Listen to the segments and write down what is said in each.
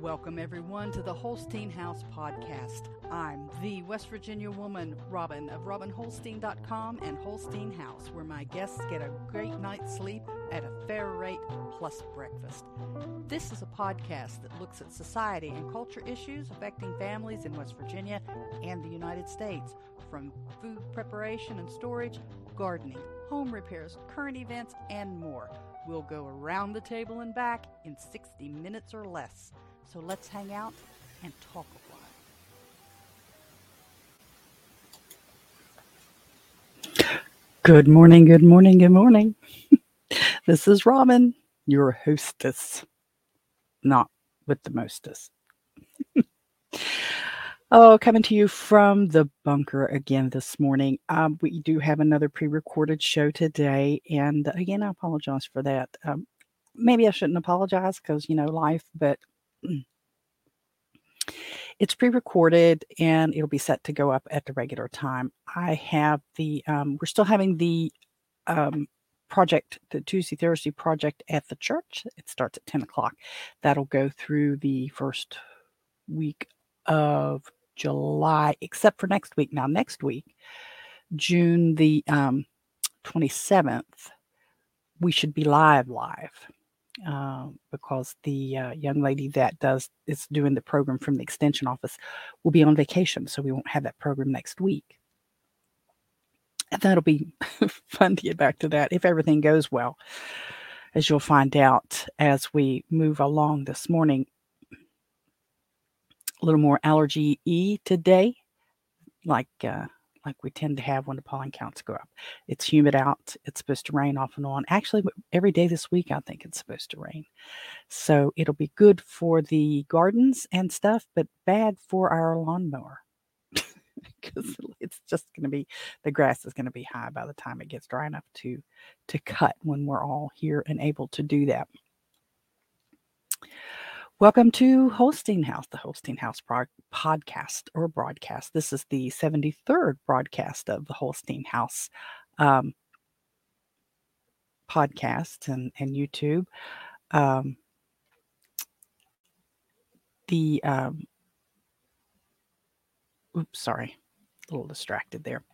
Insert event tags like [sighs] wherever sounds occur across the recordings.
Welcome, everyone, to the Holstein House Podcast. I'm the West Virginia woman, Robin, of RobinHolstein.com and Holstein House, where my guests get a great night's sleep at a fair rate plus breakfast. This is a podcast that looks at society and culture issues affecting families in West Virginia and the United States, from food preparation and storage, gardening, home repairs, current events, and more. We'll go around the table and back in 60 minutes or less. So let's hang out and talk a while. Good morning, good morning, good morning. [laughs] this is Robin, your hostess, not with the mostest. [laughs] oh, coming to you from the bunker again this morning. Um, we do have another pre recorded show today. And again, I apologize for that. Um, maybe I shouldn't apologize because, you know, life, but it's pre-recorded and it'll be set to go up at the regular time. I have the um, we're still having the um, project, the Tuesday Thursday project at the church. It starts at 10 o'clock. That'll go through the first week of July, except for next week. Now, next week, June the um, 27th, we should be live live um, because the uh, young lady that does is doing the program from the extension office will be on vacation, so we won't have that program next week. And that'll be [laughs] fun to get back to that if everything goes well, as you'll find out as we move along this morning. A little more allergy e today, like uh, like we tend to have when the pollen counts go up. It's humid out. It's supposed to rain off and on. Actually, every day this week, I think it's supposed to rain. So it'll be good for the gardens and stuff, but bad for our lawnmower [laughs] because it's just going to be the grass is going to be high by the time it gets dry enough to to cut when we're all here and able to do that. Welcome to Holstein House, the Holstein House podcast or broadcast. This is the 73rd broadcast of the Holstein House um, podcast and, and YouTube. Um, the, um, oops, sorry, a little distracted there.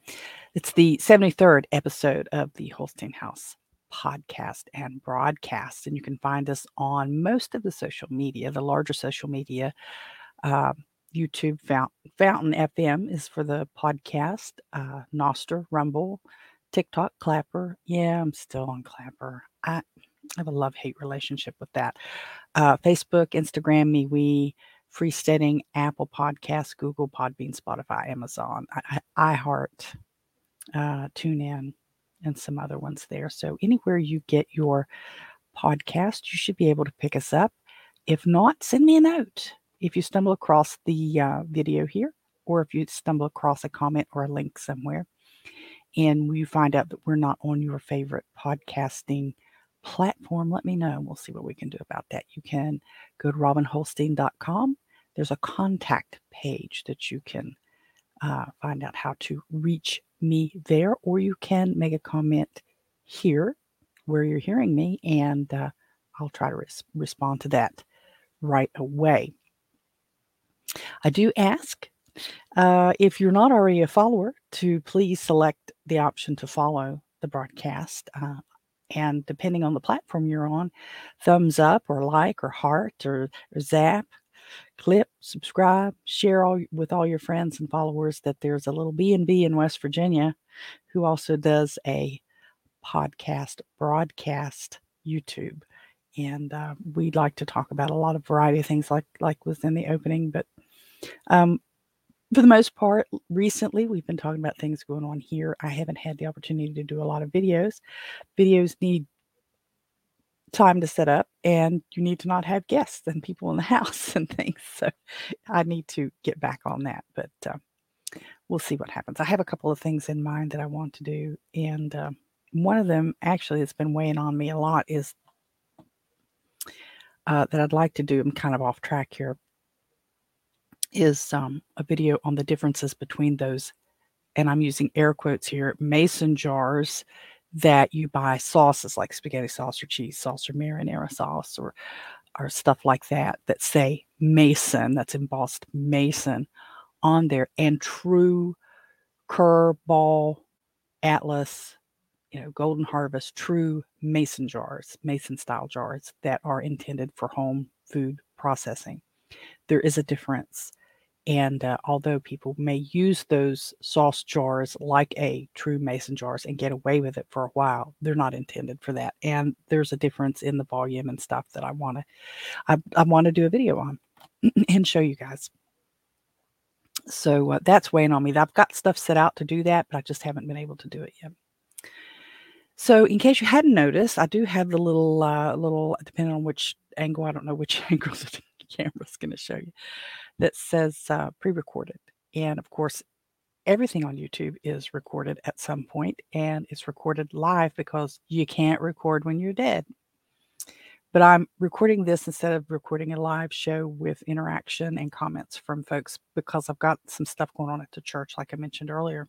It's the 73rd episode of the Holstein House podcast and broadcast. And you can find us on most of the social media, the larger social media. Uh, YouTube Fountain, Fountain FM is for the podcast, uh, Nostr, Rumble, TikTok, Clapper. Yeah, I'm still on Clapper. I have a love hate relationship with that. Uh, Facebook, Instagram, MeWe, Freesteading, Apple Podcasts, Google, Podbean, Spotify, Amazon, I, I, iHeart, uh, TuneIn, and some other ones there. So anywhere you get your podcast, you should be able to pick us up. If not, send me a note. If you stumble across the uh, video here, or if you stumble across a comment or a link somewhere, and you find out that we're not on your favorite podcasting platform, let me know. We'll see what we can do about that. You can go to robinholstein.com. There's a contact page that you can uh, find out how to reach me there, or you can make a comment here where you're hearing me, and uh, I'll try to res- respond to that right away. I do ask uh, if you're not already a follower to please select the option to follow the broadcast. Uh, and depending on the platform you're on, thumbs up or like or heart or, or zap clip, subscribe, share all with all your friends and followers that there's a little B&B in West Virginia who also does a podcast broadcast YouTube. And uh, we'd like to talk about a lot of variety of things like like was in the opening, but um, for the most part, recently we've been talking about things going on here. I haven't had the opportunity to do a lot of videos. Videos need time to set up and you need to not have guests and people in the [laughs] house and things. So I need to get back on that, but uh, we'll see what happens. I have a couple of things in mind that I want to do. And uh, one of them actually has been weighing on me a lot is uh, that I'd like to do. I'm kind of off track here. Is um, a video on the differences between those, and I'm using air quotes here, mason jars that you buy sauces like spaghetti sauce or cheese sauce or marinara sauce or or stuff like that that say Mason, that's embossed Mason on there, and true Kerr Ball Atlas, you know, Golden Harvest, true Mason jars, Mason style jars that are intended for home food processing. There is a difference. And uh, although people may use those sauce jars like a true mason jars and get away with it for a while, they're not intended for that. And there's a difference in the volume and stuff that I want to, I, I want to do a video on [clears throat] and show you guys. So uh, that's weighing on me. I've got stuff set out to do that, but I just haven't been able to do it yet. So, in case you hadn't noticed, I do have the little, uh, little, depending on which angle, I don't know which [laughs] angle camera's going to show you that says uh, pre-recorded. And of course, everything on YouTube is recorded at some point and it's recorded live because you can't record when you're dead. But I'm recording this instead of recording a live show with interaction and comments from folks because I've got some stuff going on at the church, like I mentioned earlier.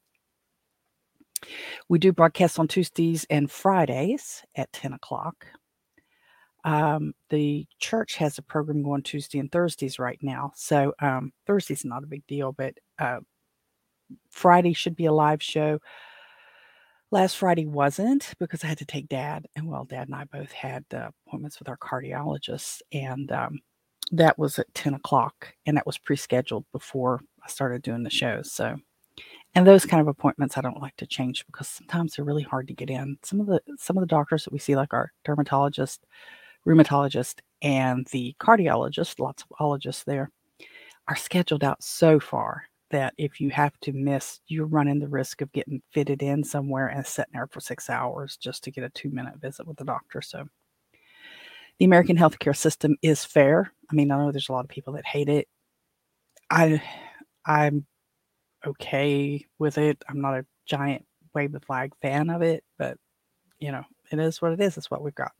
We do broadcasts on Tuesdays and Fridays at 10 o'clock. Um, the church has a program going Tuesday and Thursdays right now. So um, Thursday's not a big deal, but uh, Friday should be a live show. Last Friday wasn't because I had to take dad, and well, dad and I both had uh, appointments with our cardiologists, and um, that was at 10 o'clock, and that was pre scheduled before I started doing the shows. So, and those kind of appointments I don't like to change because sometimes they're really hard to get in. Some of the some of the doctors that we see, like our dermatologist, rheumatologist and the cardiologist, lots of ologists there, are scheduled out so far that if you have to miss, you're running the risk of getting fitted in somewhere and sitting there for six hours just to get a two minute visit with the doctor. So the American healthcare system is fair. I mean, I know there's a lot of people that hate it. I I'm okay with it. I'm not a giant wave the flag fan of it, but you know, it is what it is. It's what we've got.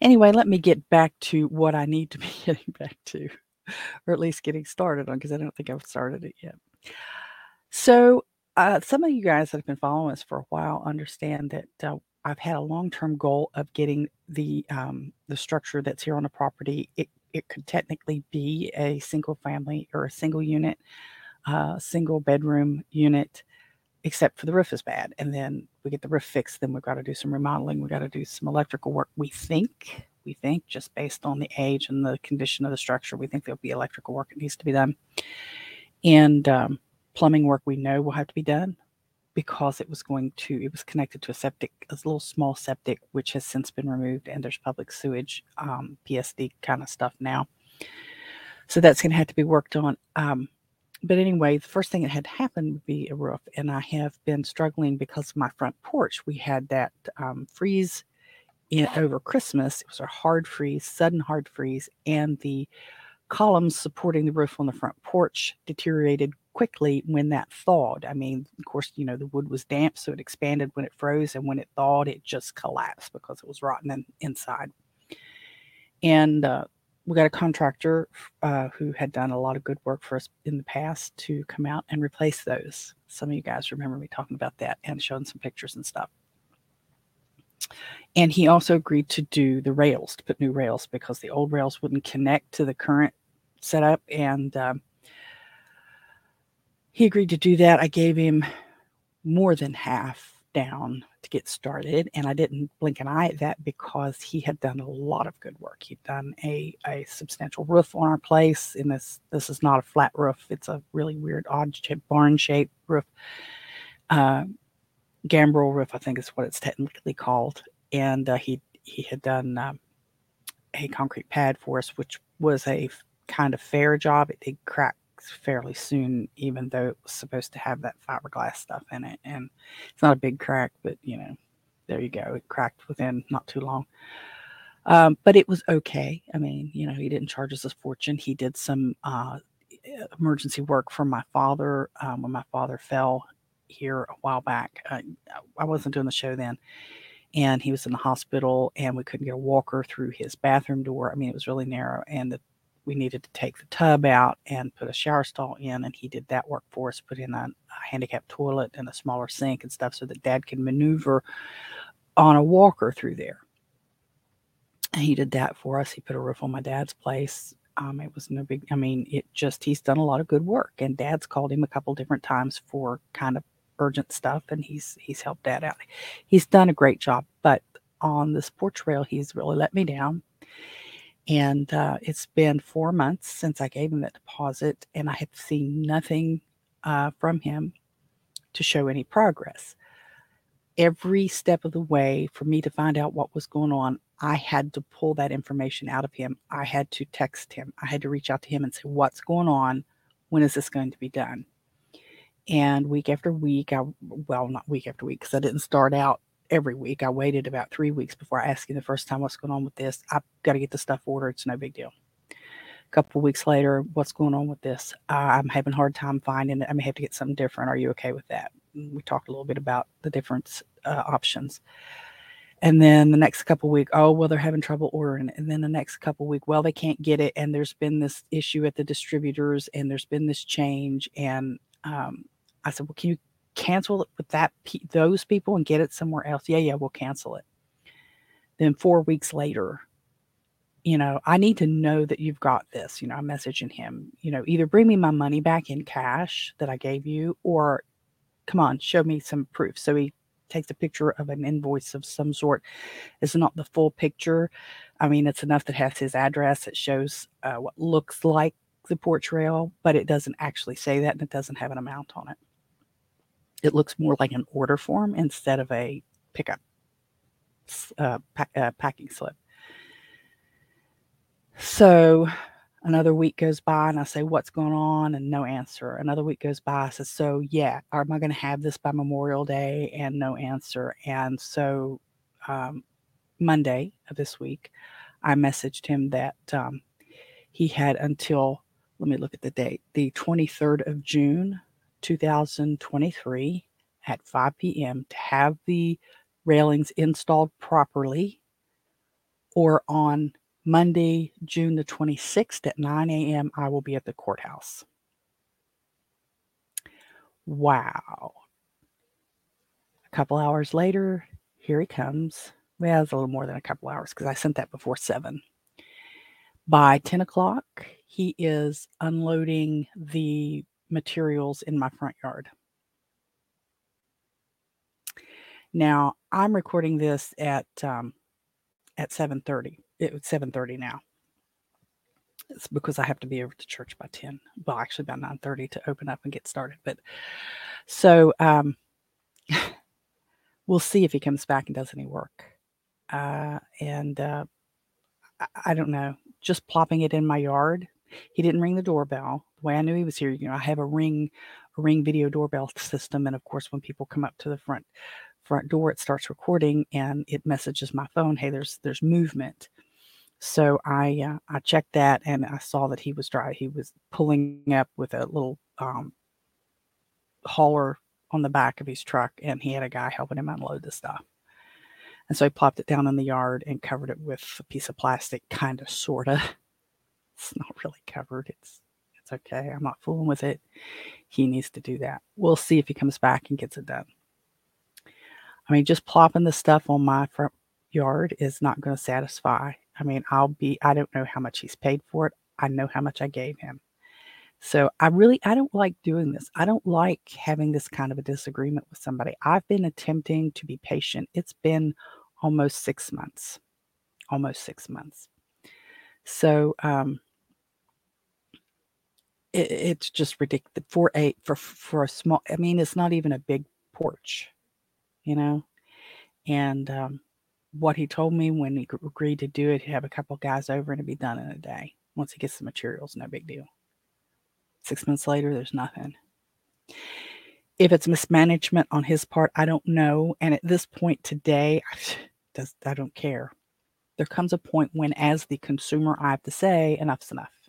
Anyway, let me get back to what I need to be [laughs] getting back to, or at least getting started on, because I don't think I've started it yet. So, uh, some of you guys that have been following us for a while understand that uh, I've had a long-term goal of getting the um, the structure that's here on the property. It it could technically be a single family or a single unit, uh, single bedroom unit except for the roof is bad. And then we get the roof fixed, then we've got to do some remodeling. We've got to do some electrical work. We think, we think, just based on the age and the condition of the structure, we think there'll be electrical work that needs to be done. And um, plumbing work we know will have to be done because it was going to, it was connected to a septic, a little small septic, which has since been removed, and there's public sewage, um, PSD kind of stuff now. So that's going to have to be worked on. Um, but anyway, the first thing that had happened would be a roof, and I have been struggling because my front porch. We had that um, freeze in, over Christmas. It was a hard freeze, sudden hard freeze, and the columns supporting the roof on the front porch deteriorated quickly when that thawed. I mean, of course, you know, the wood was damp, so it expanded when it froze, and when it thawed, it just collapsed because it was rotten in, inside. And uh, we got a contractor uh, who had done a lot of good work for us in the past to come out and replace those. Some of you guys remember me talking about that and showing some pictures and stuff. And he also agreed to do the rails, to put new rails because the old rails wouldn't connect to the current setup. And um, he agreed to do that. I gave him more than half down to get started. And I didn't blink an eye at that because he had done a lot of good work. He'd done a, a substantial roof on our place. And this this is not a flat roof. It's a really weird, odd shaped, barn shaped roof. Uh, gambrel roof, I think is what it's technically called. And uh, he he had done um, a concrete pad for us, which was a kind of fair job. It did crack fairly soon, even though it was supposed to have that fiberglass stuff in it. And it's not a big crack, but you know, there you go. It cracked within not too long. Um, but it was okay. I mean, you know, he didn't charge us a fortune. He did some uh, emergency work for my father um, when my father fell here a while back. Uh, I wasn't doing the show then. And he was in the hospital, and we couldn't get a walker through his bathroom door. I mean, it was really narrow, and the we needed to take the tub out and put a shower stall in and he did that work for us put in a, a handicapped toilet and a smaller sink and stuff so that dad can maneuver on a walker through there And he did that for us. He put a roof on my dad's place. Um, it was no big. I mean, it just he's done a lot of good work, and Dad's called him a couple different times for kind of urgent stuff, and he's he's helped Dad out. He's done a great job, but on this porch rail, he's really let me down. And uh, it's been four months since I gave him that deposit, and I have seen nothing uh, from him to show any progress. Every step of the way, for me to find out what was going on, I had to pull that information out of him. I had to text him. I had to reach out to him and say, What's going on? When is this going to be done? And week after week, I, well, not week after week, because I didn't start out every week. I waited about three weeks before I asked him the first time, What's going on with this? I've got to get the stuff ordered. It's no big deal. A couple weeks later, what's going on with this? Uh, I'm having a hard time finding it. I may have to get something different. Are you okay with that? We talked a little bit about the different uh, options. And then the next couple week, oh well, they're having trouble ordering. And then the next couple week, well, they can't get it, and there's been this issue at the distributors, and there's been this change. And um, I said, well, can you cancel it with that those people and get it somewhere else? Yeah, yeah, we'll cancel it. Then four weeks later, you know, I need to know that you've got this. You know, I'm messaging him. You know, either bring me my money back in cash that I gave you, or come on, show me some proof. So he takes a picture of an invoice of some sort. It's not the full picture. I mean, it's enough that has his address. It shows uh, what looks like the porch rail, but it doesn't actually say that and it doesn't have an amount on it. It looks more like an order form instead of a pickup uh, uh, packing slip. So Another week goes by and I say, What's going on? And no answer. Another week goes by. I said, So, yeah, am I going to have this by Memorial Day? And no answer. And so, um, Monday of this week, I messaged him that um, he had until, let me look at the date, the 23rd of June, 2023 at 5 p.m. to have the railings installed properly or on Monday, June the 26th at 9 a.m., I will be at the courthouse. Wow. A couple hours later, here he comes. Well, it's a little more than a couple hours because I sent that before seven. By 10 o'clock, he is unloading the materials in my front yard. Now, I'm recording this at um, at 7:30 it was 7.30 now it's because i have to be over to church by 10 well actually by 9.30 to open up and get started but so um, [laughs] we'll see if he comes back and does any work uh, and uh, I, I don't know just plopping it in my yard he didn't ring the doorbell the way i knew he was here you know i have a ring a ring video doorbell system and of course when people come up to the front front door it starts recording and it messages my phone hey there's there's movement so I uh, I checked that and I saw that he was dry. He was pulling up with a little um, hauler on the back of his truck, and he had a guy helping him unload the stuff. And so he plopped it down in the yard and covered it with a piece of plastic, kind of, sorta. It's [laughs] not really covered. It's it's okay. I'm not fooling with it. He needs to do that. We'll see if he comes back and gets it done. I mean, just plopping the stuff on my front yard is not going to satisfy I mean, I'll be, I don't know how much he's paid for it. I know how much I gave him. So I really, I don't like doing this. I don't like having this kind of a disagreement with somebody. I've been attempting to be patient. It's been almost six months, almost six months. So, um, it, it's just ridiculous for a for for a small. I mean, it's not even a big porch, you know, and um, what he told me when he agreed to do it, he'd have a couple guys over and it'd be done in a day. Once he gets the materials, no big deal. Six months later, there's nothing. If it's mismanagement on his part, I don't know. And at this point today, I don't care. There comes a point when, as the consumer, I have to say, enough's enough.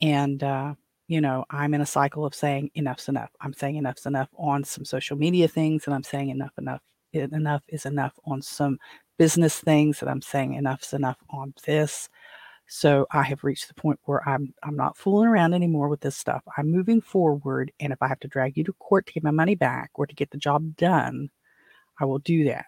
And, uh, you know, I'm in a cycle of saying enough's enough. I'm saying enough's enough on some social media things, and I'm saying enough, enough enough is enough on some business things that I'm saying enough's enough on this. So I have reached the point where I'm I'm not fooling around anymore with this stuff. I'm moving forward and if I have to drag you to court to get my money back or to get the job done, I will do that.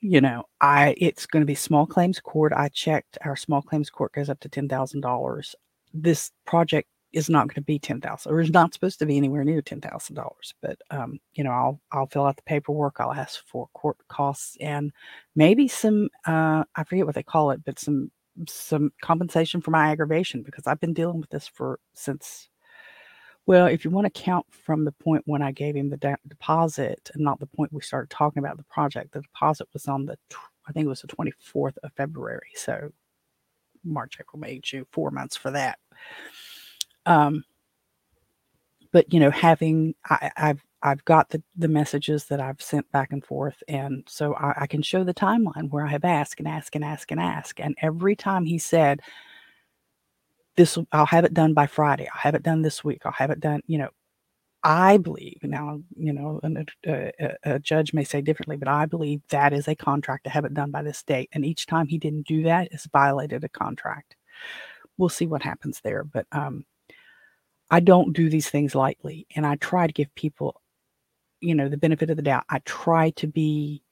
you know, I it's going to be small claims court. I checked our small claims court goes up to ten thousand dollars. This project is not going to be ten thousand, or is not supposed to be anywhere near ten thousand dollars. But um, you know, I'll I'll fill out the paperwork. I'll ask for court costs and maybe some uh, I forget what they call it, but some some compensation for my aggravation because I've been dealing with this for since well, if you want to count from the point when I gave him the de- deposit and not the point we started talking about the project, the deposit was on the, I think it was the 24th of February. So March, April, May, June, four months for that. Um, but you know, having I, have I've got the the messages that I've sent back and forth, and so I, I can show the timeline where I have asked and asked and asked and asked, and every time he said, this I'll have it done by Friday. I'll have it done this week. I'll have it done, you know. I believe now, you know, a, a, a, judge may say differently, but I believe that is a contract to have it done by this date. And each time he didn't do that, it's violated a contract. We'll see what happens there. But um, I don't do these things lightly, and I try to give people, you know, the benefit of the doubt. I try to be,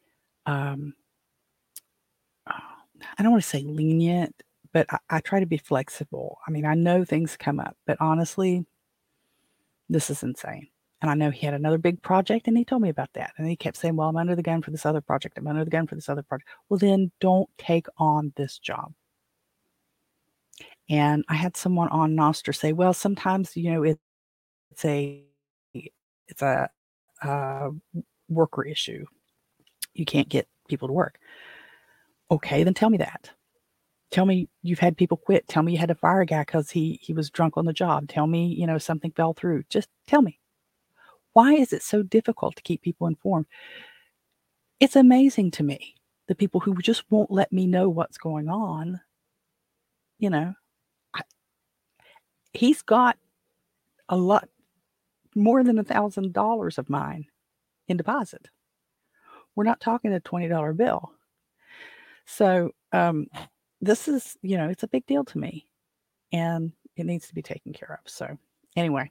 um, I don't want to say lenient, but I, I try to be flexible. I mean, I know things come up, but honestly, this is insane. And I know he had another big project and he told me about that. And he kept saying, Well, I'm under the gun for this other project. I'm under the gun for this other project. Well, then don't take on this job. And I had someone on Nostr say, Well, sometimes, you know, it, it's a it's a, a worker issue. You can't get people to work. Okay, then tell me that. Tell me you've had people quit. Tell me you had to fire a guy because he he was drunk on the job. Tell me, you know, something fell through. Just tell me. Why is it so difficult to keep people informed? It's amazing to me the people who just won't let me know what's going on. You know, I, he's got a lot more than a thousand dollars of mine in deposit. We're not talking a twenty dollar bill. So um, this is, you know, it's a big deal to me and it needs to be taken care of. So, anyway,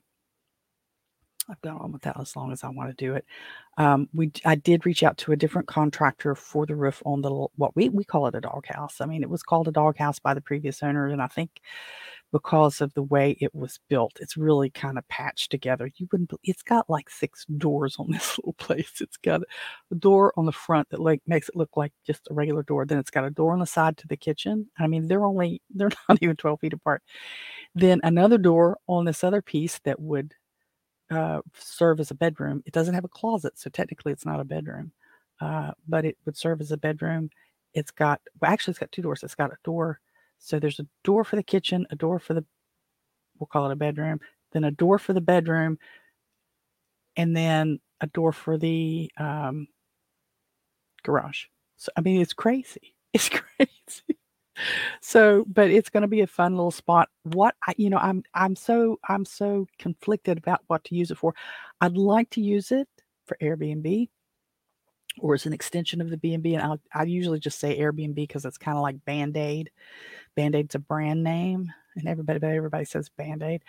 I've gone on with that as long as I want to do it. Um, we I did reach out to a different contractor for the roof on the what we we call it a doghouse. I mean, it was called a doghouse by the previous owner, and I think because of the way it was built. It's really kind of patched together. You wouldn't. It's got like six doors on [laughs] this little place. It's got a door on the front that like makes it look like just a regular door. Then it's got a door on the side to the kitchen. I mean, they're only [laughs] they're not even twelve feet apart. Then another door on this other piece that would uh, serve as a bedroom. It doesn't have a closet, so technically it's not a bedroom, uh, but it would serve as a bedroom. It's got well, actually it's got two doors. It's got a door so there's a door for the kitchen, a door for the, we'll call it a bedroom, then a door for the bedroom, and then a door for the um, garage. So, I mean, it's crazy. [laughs] It's crazy. so, but it's going to be a fun little spot. What I, you know, I'm, I'm so, I'm so conflicted about what to use it for. I'd like to use it for Airbnb or it's an extension of the B&B. And I'll, I usually just say Airbnb because it's kind of like Band-Aid. Band-Aid's a brand name, and everybody everybody says Band-Aid,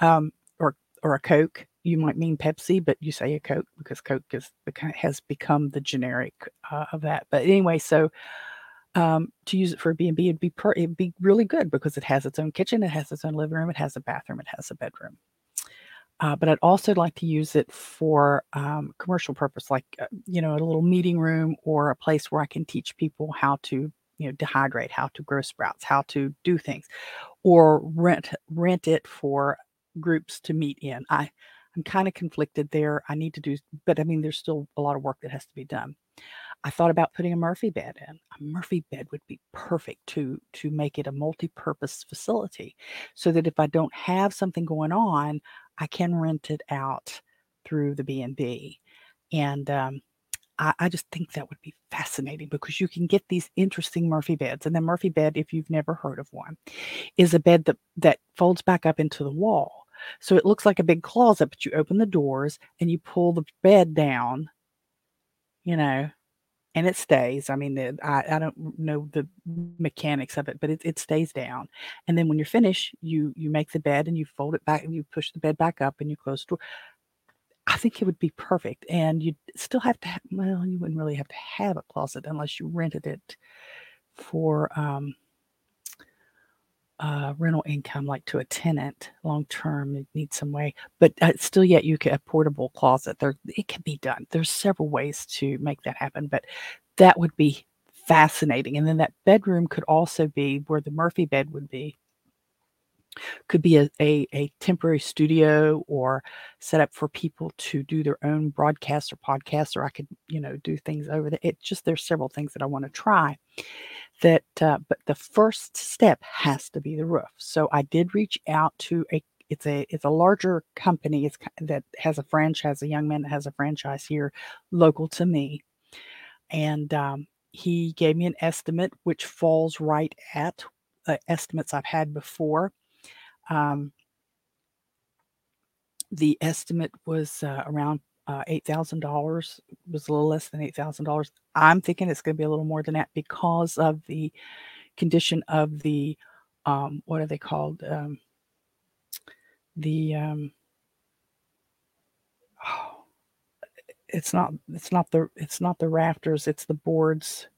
um, or or a Coke. You might mean Pepsi, but you say a Coke because Coke is has become the generic uh, of that. But anyway, so um, to use it for a B&B, it'd be per, it'd be really good because it has its own kitchen, it has its own living room, it has a bathroom, it has a bedroom. Uh, but I'd also like to use it for um, commercial purpose, like uh, you know, a little meeting room or a place where I can teach people how to you know dehydrate how to grow sprouts how to do things or rent rent it for groups to meet in. I i'm kind of conflicted there. I need to do but i mean there's still a lot of work that has to be done i thought about putting a murphy bed in a murphy bed would be perfect to to make it a multi-purpose facility so that if i don't have something going on i can rent it out through the b&b and um, I, I just think that would be fascinating because you can get these interesting Murphy beds. And the Murphy bed, if you've never heard of one, is a bed that, that folds back up into the wall. So it looks like a big closet, but you open the doors and you pull the bed down, you know, and it stays. I mean, the, I, I don't know the mechanics of it, but it, it stays down. And then when you're finished, you you make the bed and you fold it back and you push the bed back up and you close the door I think it would be perfect. And you'd still have to have, well, you wouldn't really have to have a closet unless you rented it for um, uh, rental income, like to a tenant long term. It needs some way, but uh, still, yet you could a portable closet. There, it can be done. There's several ways to make that happen, but that would be fascinating. And then that bedroom could also be where the Murphy bed would be could be a, a, a, temporary studio or set up for people to do their own broadcasts or podcasts or i could you know do things over there it just there's several things that i want to try that uh, but the first step has to be the roof. So i did reach out to a it's a it's a larger company it's that has a franchise a young man that has a franchise here local to me. And um, he gave me an estimate which falls right at uh, estimates i've had before um, the estimate was uh, around uh, $8,000, was a little less than $8,000. I'm thinking it's going to be a little more than that because of the condition of the, um, what are they called? Um, the, um, oh, [sighs] it's not, it's not the, it's not the rafters, it's the boards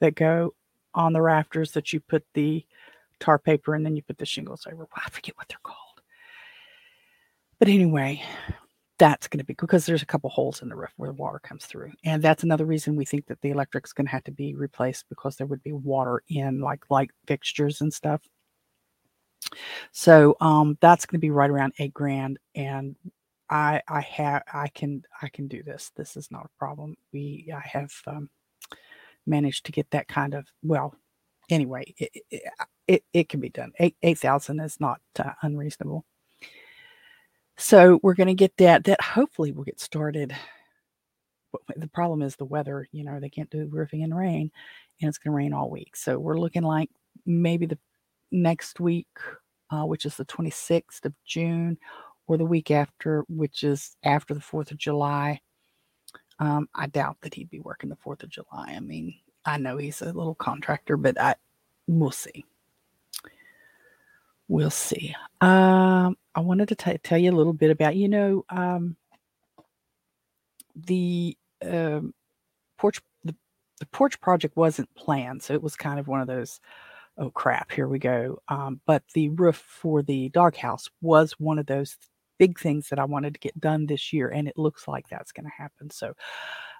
that go on the rafters that you put the tar paper and then you put the shingles over. I forget what they're called. But anyway, that's going to be because there's a couple holes in the roof where the water comes through. And that's another reason we think that the electric's going to have to be replaced because there would be water in like light fixtures and stuff. So um, that's going to be right around eight grand. And I I have I can I can do this. This is not a problem. We I have um, managed to get that kind of well anyway, it, it, it can be done. Eight eight thousand is not uh, unreasonable. So we're going to get that. That hopefully will get started. The problem is the weather. You know they can't do roofing in rain, and it's going to rain all week. So we're looking like maybe the next week, uh, which is the 26th of June, or the week after, which is after the 4th of July. Um, I doubt that he'd be working the 4th of July. I mean, I know he's a little contractor, but I we'll see. We'll see. Um, I wanted to t- tell you a little bit about, you know, um, the um, porch. The, the porch project wasn't planned, so it was kind of one of those. Oh crap! Here we go. Um, but the roof for the doghouse was one of those big things that I wanted to get done this year, and it looks like that's going to happen. So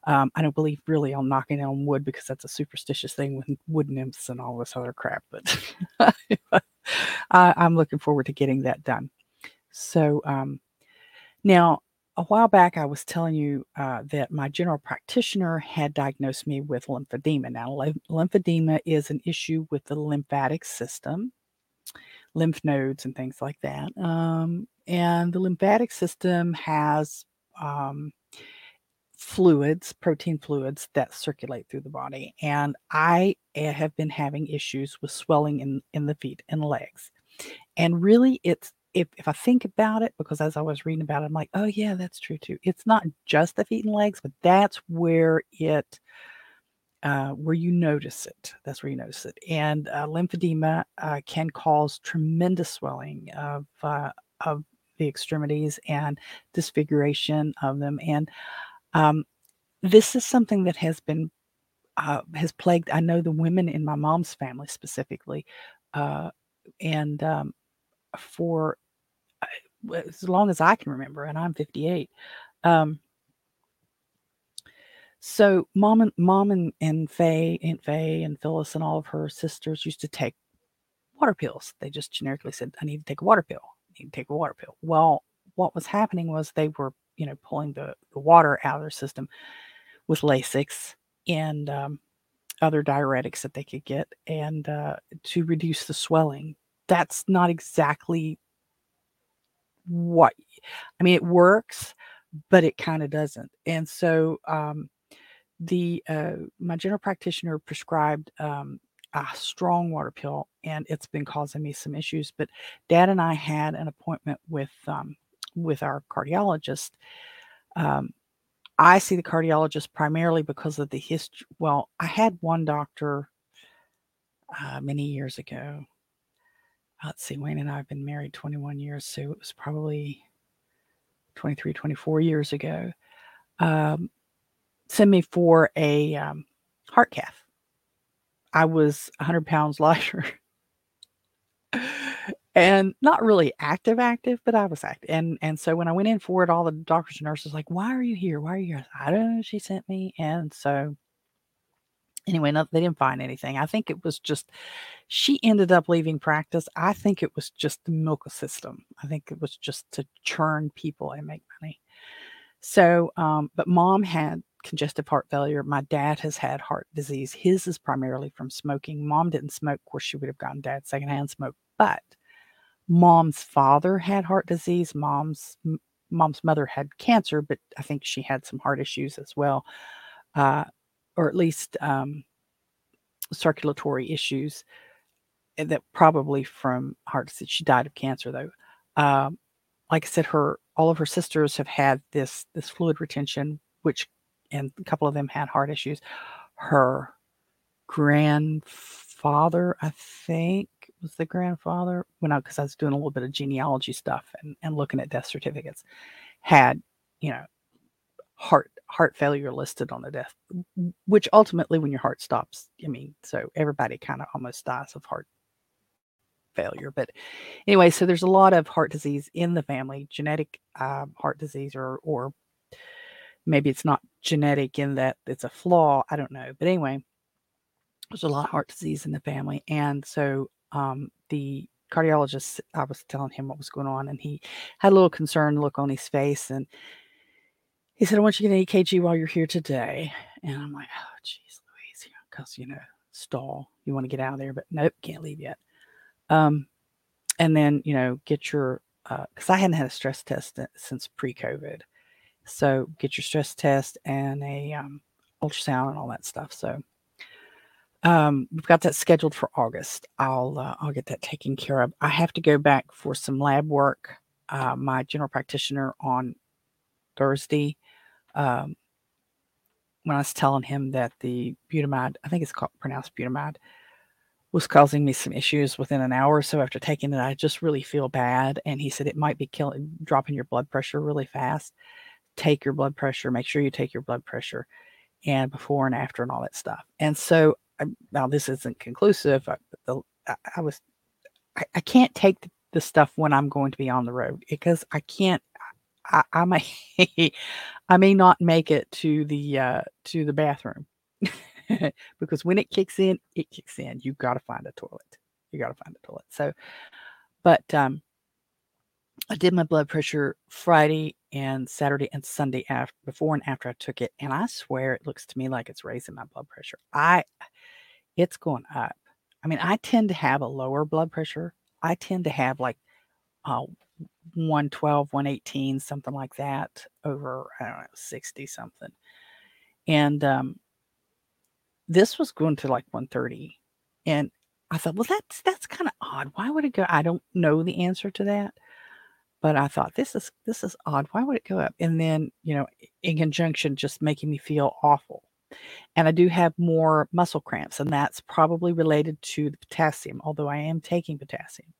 um, I don't believe really on knocking on wood because that's a superstitious thing with wood nymphs and all this other crap. But [laughs] I, am looking forward to getting that done. So um, now, a while back, I was telling you uh, that my general practitioner had diagnosed me with lymphedema. Now, lymphedema is an issue with the lymphatic system, lymph nodes, and things like that. Um, and the lymphatic system has um, fluids, protein fluids that circulate through the body. And I eh, have been having issues with swelling in, in the feet and legs. And really, it's if, if I think about it, because as I was reading about it, I'm like, oh, yeah, that's true too. It's not just the feet and legs, but that's where it, uh, where you notice it. That's where you notice it. And uh, lymphedema uh, can cause tremendous swelling of, uh, of the extremities and disfiguration of them. And um, this is something that has been uh, has plagued. I know the women in my mom's family specifically, uh, and um, for uh, as long as I can remember, and I'm 58. Um, so mom and mom and, and Faye, Aunt Faye and Phyllis and all of her sisters used to take water pills. They just generically said, I need to take a water pill. I need to take a water pill. Well, what was happening was they were you know, pulling the, the water out of their system with Lasix and um, other diuretics that they could get and uh, to reduce the swelling. That's not exactly what I mean, it works, but it kind of doesn't. And so, um, the uh, my general practitioner prescribed um, a strong water pill, and it's been causing me some issues. But Dad and I had an appointment with um, with our cardiologist. Um, I see the cardiologist primarily because of the history. Well, I had one doctor uh, many years ago. Let's see, Wayne and I have been married 21 years, so it was probably 23, 24 years ago, um, send me for a um, heart cath. I was 100 pounds [laughs] lighter and not really active active but i was active and and so when i went in for it all the doctors and nurses like why are you here why are you here i don't know she sent me and so anyway no, they didn't find anything i think it was just she ended up leaving practice i think it was just the milk system i think it was just to churn people and make money so um but mom had congestive heart failure. My dad has had heart disease. His is primarily from smoking. Mom didn't smoke. Of course, she would have gotten dad secondhand smoke, but mom's father had heart disease. Mom's mom's mother had cancer, but I think she had some heart issues as well, uh, or at least um, circulatory issues eh, that probably from heart disease. She died of cancer though. Um, like I said, her all of her sisters have had this this fluid retention, which and a couple of them had heart issues. Her grandfather, I think, was the grandfather when I because I was doing a little bit of genealogy stuff and, and looking at death certificates, had, you know, heart heart failure listed on the death, which ultimately when your heart stops, I mean, so everybody kind of almost dies of heart failure. But anyway, so there's a lot of heart disease in the family, genetic uh, heart disease or or maybe it's not genetic in that it's a flaw. I don't know. But anyway, there's a lot of heart disease in the family. And so um, the cardiologist, I was telling him what was going on, and he had a little concerned look on his face. And he said, I want you to get an EKG while you're here today. And I'm like, oh, geez, Louise, because, you know, stall. You want to get out of there, but nope, can't leave yet. Um, and then, you know, get your, because uh, I hadn't had a stress test since pre COVID. So get your stress test and a um, ultrasound and all that stuff. So um, we've got that scheduled for August. I'll uh, I'll get that taken care of. I have to go back for some lab work. Uh, my general practitioner on Thursday, um, when I was telling him that the butamide, I think it's called pronounced butamide, was causing me some issues within an hour or so after taking it. I just really feel bad, and he said it might be killing, dropping your blood pressure really fast take your blood pressure, make sure you take your blood pressure and before and after and all that stuff. And so now this isn't conclusive. I, the, I, I was, I, I, can't take the, the, stuff when I'm going to be on the road because I can't, I, I may, [laughs] I may not make it to the, uh, to the bathroom [laughs] because when it kicks in, it kicks in. You got to find a toilet. You got to find a toilet. So, but, um, I did my blood pressure Friday and Saturday and Sunday after before and after I took it, and I swear it looks to me like it's raising my blood pressure. I it's going up. I mean, I tend to have a lower blood pressure. I tend to have like uh 112, 118, something like that over I don't know, 60 something. And um this was going to like 130. And I thought, well, that's that's kind of odd. Why would it go? I don't know the answer to that but I thought this is this is odd. Why would it go up? And then, you know, in conjunction just making me feel awful. And I do have more muscle cramps, and that's probably related to the potassium, although I am taking potassium.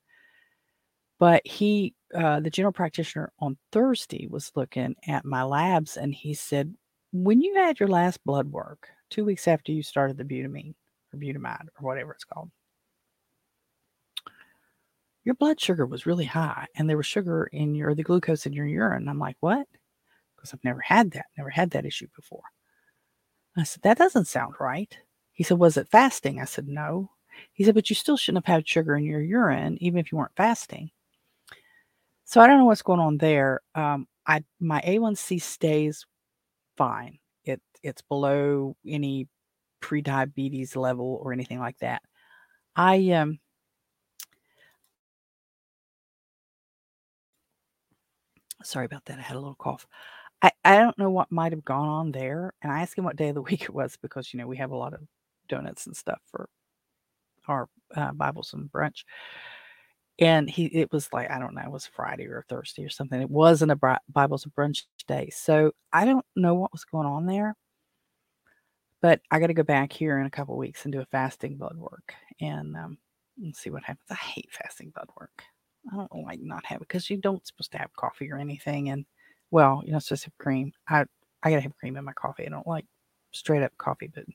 But he, uh, the general practitioner on Thursday, was looking at my labs and he said, When you had your last blood work, two weeks after you started the butamine or butamide or whatever it's called, your blood sugar was really high and there was sugar in your the glucose in your urine. I'm like, what? Because I've never had that, never had that issue before. I said, that doesn't sound right. He said, was it fasting? I said, no. He said, but you still shouldn't have had sugar in your urine, even if you weren't fasting. So I don't know what's going on there. Um, I my A1C stays fine. It it's below any pre-diabetes level or anything like that. I um Sorry about that. I had a little cough. I, I don't know what might have gone on there. And I asked him what day of the [laughs] week it was because, you know, we have a lot of donuts and stuff for our uh, Bibles and brunch. And he, it was like, I don't know, it was Friday or Thursday or something. It wasn't a Bibles and brunch day. So I don't know what was going on there. But I got to go back here in a couple weeks and do a fasting blood work and, um, and see what happens. I hate fasting blood work. I don't like not have it because you don't supposed to have coffee or anything, and Well, you know, supposed to have cream. I I gotta have cream in my coffee. I don't like straight up coffee, but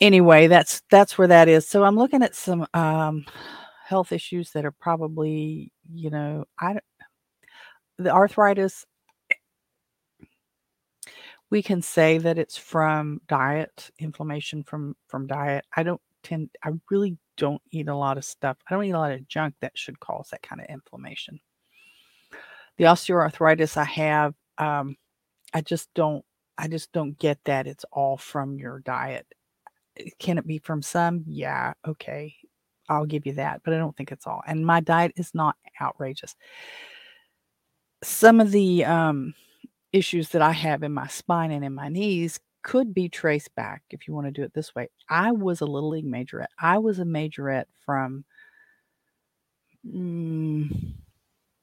anyway, that's that's where that is. So I'm looking at some um, health issues that are probably, you know, I the arthritis. We can say that it's from diet, inflammation from from diet. I don't tend. I really don't eat a lot of stuff. I don't eat a lot of junk that should cause that kind of inflammation. The osteoarthritis I have, um, I just don't. I just don't get that it's all from your diet. Eh, can it be from some? Yeah, okay. I'll give you that, but I don't think it's all. And my diet is not outrageous. Some of the um, issues that I have in my spine and in my knees could be traced back, if you want to do it this way. I was a little league majorette. I was a majorette from mm,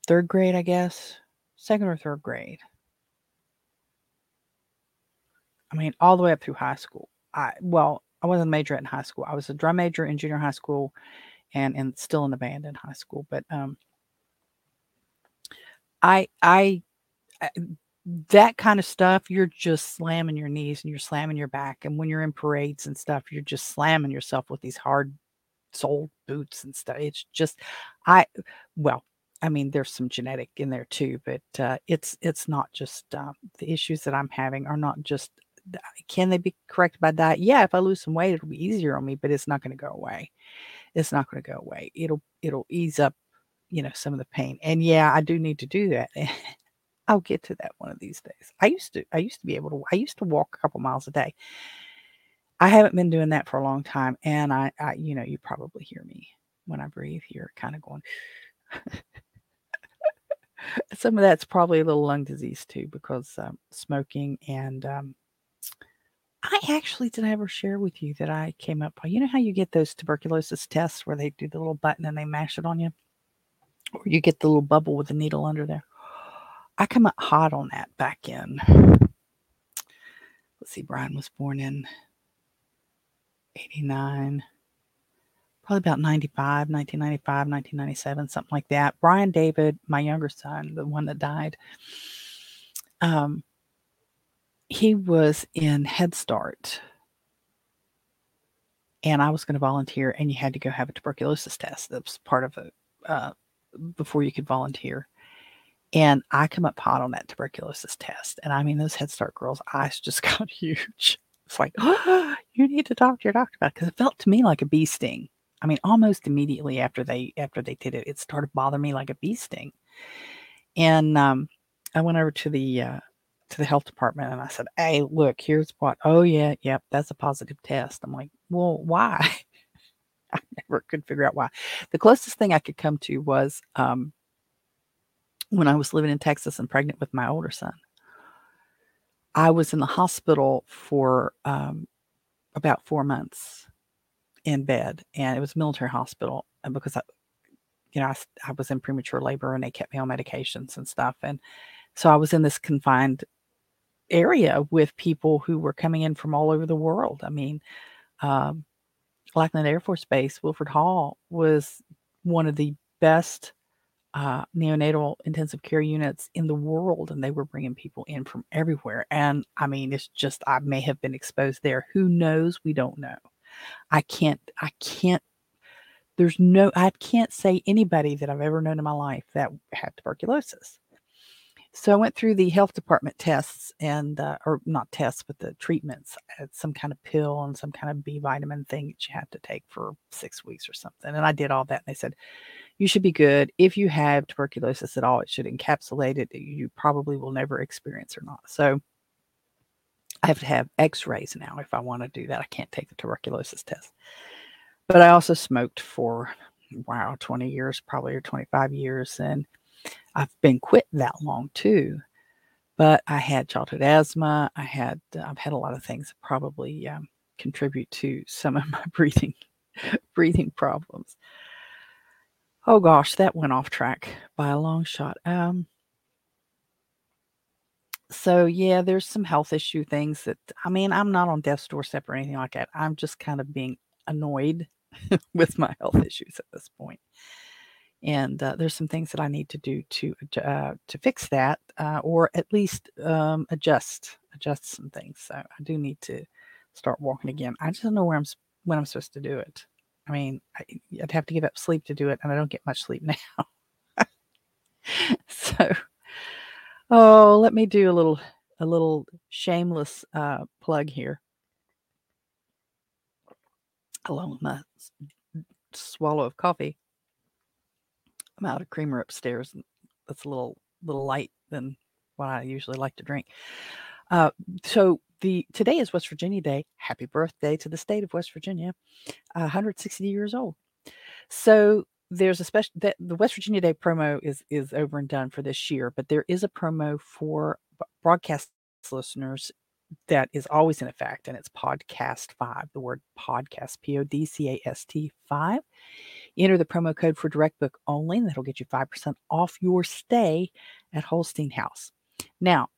third grade, I guess, second or third grade. I mean, all the way up through high school. I well, I wasn't a major in high school. I was a drum major in junior high school, and and still in the band in high school. But um, I I, I that kind of stuff, you're just slamming your knees and you're slamming your back. And when you're in parades and stuff, you're just slamming yourself with these hard soled boots and stuff. It's just, I, well, I mean, there's some genetic in there too, but uh, it's it's not just uh, the issues that I'm having are not just can they be corrected by diet? Yeah, if I lose some weight, it'll be easier on me, but it's not going to go away. It's not going to go away. It'll it'll ease up, you know, some of the pain. And yeah, I do need to do that. [laughs] I'll get to that one of these days. I used to I used to be able to I used to walk a couple miles a day. I haven't been doing that for a long time, and I, I you know, you probably hear me when I breathe here, kind of going. Some of that's probably a little lung disease too, because um, smoking and um, I actually did I ever share with you that I came up you know how you get those tuberculosis tests where they do the little button and they mash it on you? Or you get the little bubble with the needle under there. I come up hot on that back in. Let's see, Brian was born in 89, probably about 95, 1995, 1997, something like that. Brian David, my younger son, the one that died, um, he was in Head Start. And I was going to volunteer, and you had to go have a tuberculosis test. That was part of it uh, before you could volunteer. And I come up hot on that tuberculosis test. And I mean, those Head Start girls' eyes [laughs] just got huge. It's like, oh, [gasps] you need to talk to your doctor about because it. it felt to me like a bee sting. I mean, almost immediately after they after they did it, it started bothering me like a bee sting. And um, I went over to the uh, to the health department and I said, Hey, look, here's what. Oh, yeah, yep, that's a positive test. I'm like, Well, why? [laughs] I never could figure out why. The closest thing I could come to was um, when I was living in Texas and pregnant with my older son. I was in the hospital for um, about four months in bed, and it was military hospital. And because I, you know, I, I was in premature labor and they kept me on medications and stuff. And so I was in this confined area with people who were coming in from all over the world. I mean, um, Lackland Air Force Base, Wilford Hall was one of the best uh, neonatal intensive care units in the world, and they were bringing people in from everywhere. And I mean, it's just I may have been exposed there. Who knows? We don't know. I can't. I can't. There's no. I can't say anybody that I've ever known in my life that had tuberculosis. So I went through the health department tests and, uh, or not tests, but the treatments. some kind of pill and some kind of B vitamin thing that you have to take for six weeks or something. And I did all that. And they said, you should be good. If you have tuberculosis at all, it should encapsulate it. You probably will never experience or not. So I have to have x rays now if I want to do that. I can't take the tuberculosis test. But I also smoked for, wow, 20 years, probably or 25 years. And I've been quit that long too, but I had childhood asthma. I had I've had a lot of things that probably um, contribute to some of [laughs] my breathing breathing problems. Oh gosh, that went off track by a long shot. Um, so yeah, there's some health issue things that I mean, I'm not on death's doorstep or anything like that. I'm just kind of being annoyed [laughs] with my health issues at this point and uh, there's some things that I need to do to uh, to fix that, uh, or at least um, adjust adjust some things. So I do need to start walking again. I just don't know where I'm when I'm supposed to do it. I mean, I, would have to give up sleep to do it, and I don't get much sleep [laughs] now. so, oh, let me do a little a little shameless uh, plug here. Along with my swallow of coffee. I'm out of creamer upstairs. That's a little little light than what I usually like to drink. Uh, so the today is West Virginia Day. Happy birthday to the state of West Virginia, uh, 160 years old. So there's a special that the West Virginia Day promo is is over and done for this year, but there is a promo for broadcast listeners that is always in effect, and it's podcast five. The word podcast, P O D C A S T five. Enter the promo code for direct book only, and that'll get you 5% off your stay at Holstein House. Now,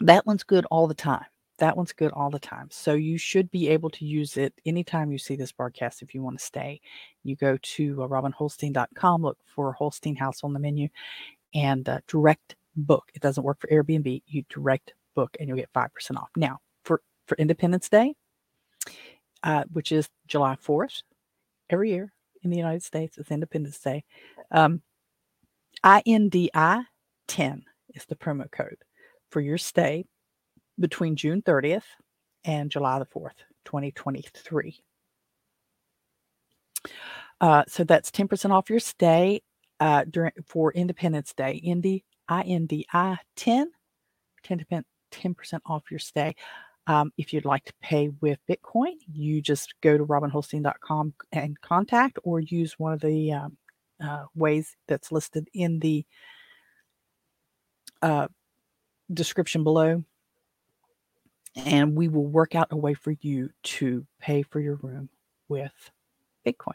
that one's good all the time. That one's good all the time. So you should be able to use it anytime you see this broadcast if you want to stay. You go to uh, robinholstein.com, look for Holstein House on the menu, and uh, direct book. It doesn't work for Airbnb. You direct book and you'll get 5% off. Now, for, for Independence Day, uh, which is July 4th, every year in the United States, it's Independence Day. Um, INDI 10 is the promo code for your stay between June 30th and July the 4th, 2023. Uh, so that's 10% off your stay uh, during for Independence Day. Indy INDI 10, 10%, 10% off your stay. Um, if you'd like to pay with Bitcoin, you just go to robinholstein.com and contact or use one of the um, uh, ways that's listed in the uh, description below. And we will work out a way for you to pay for your room with Bitcoin.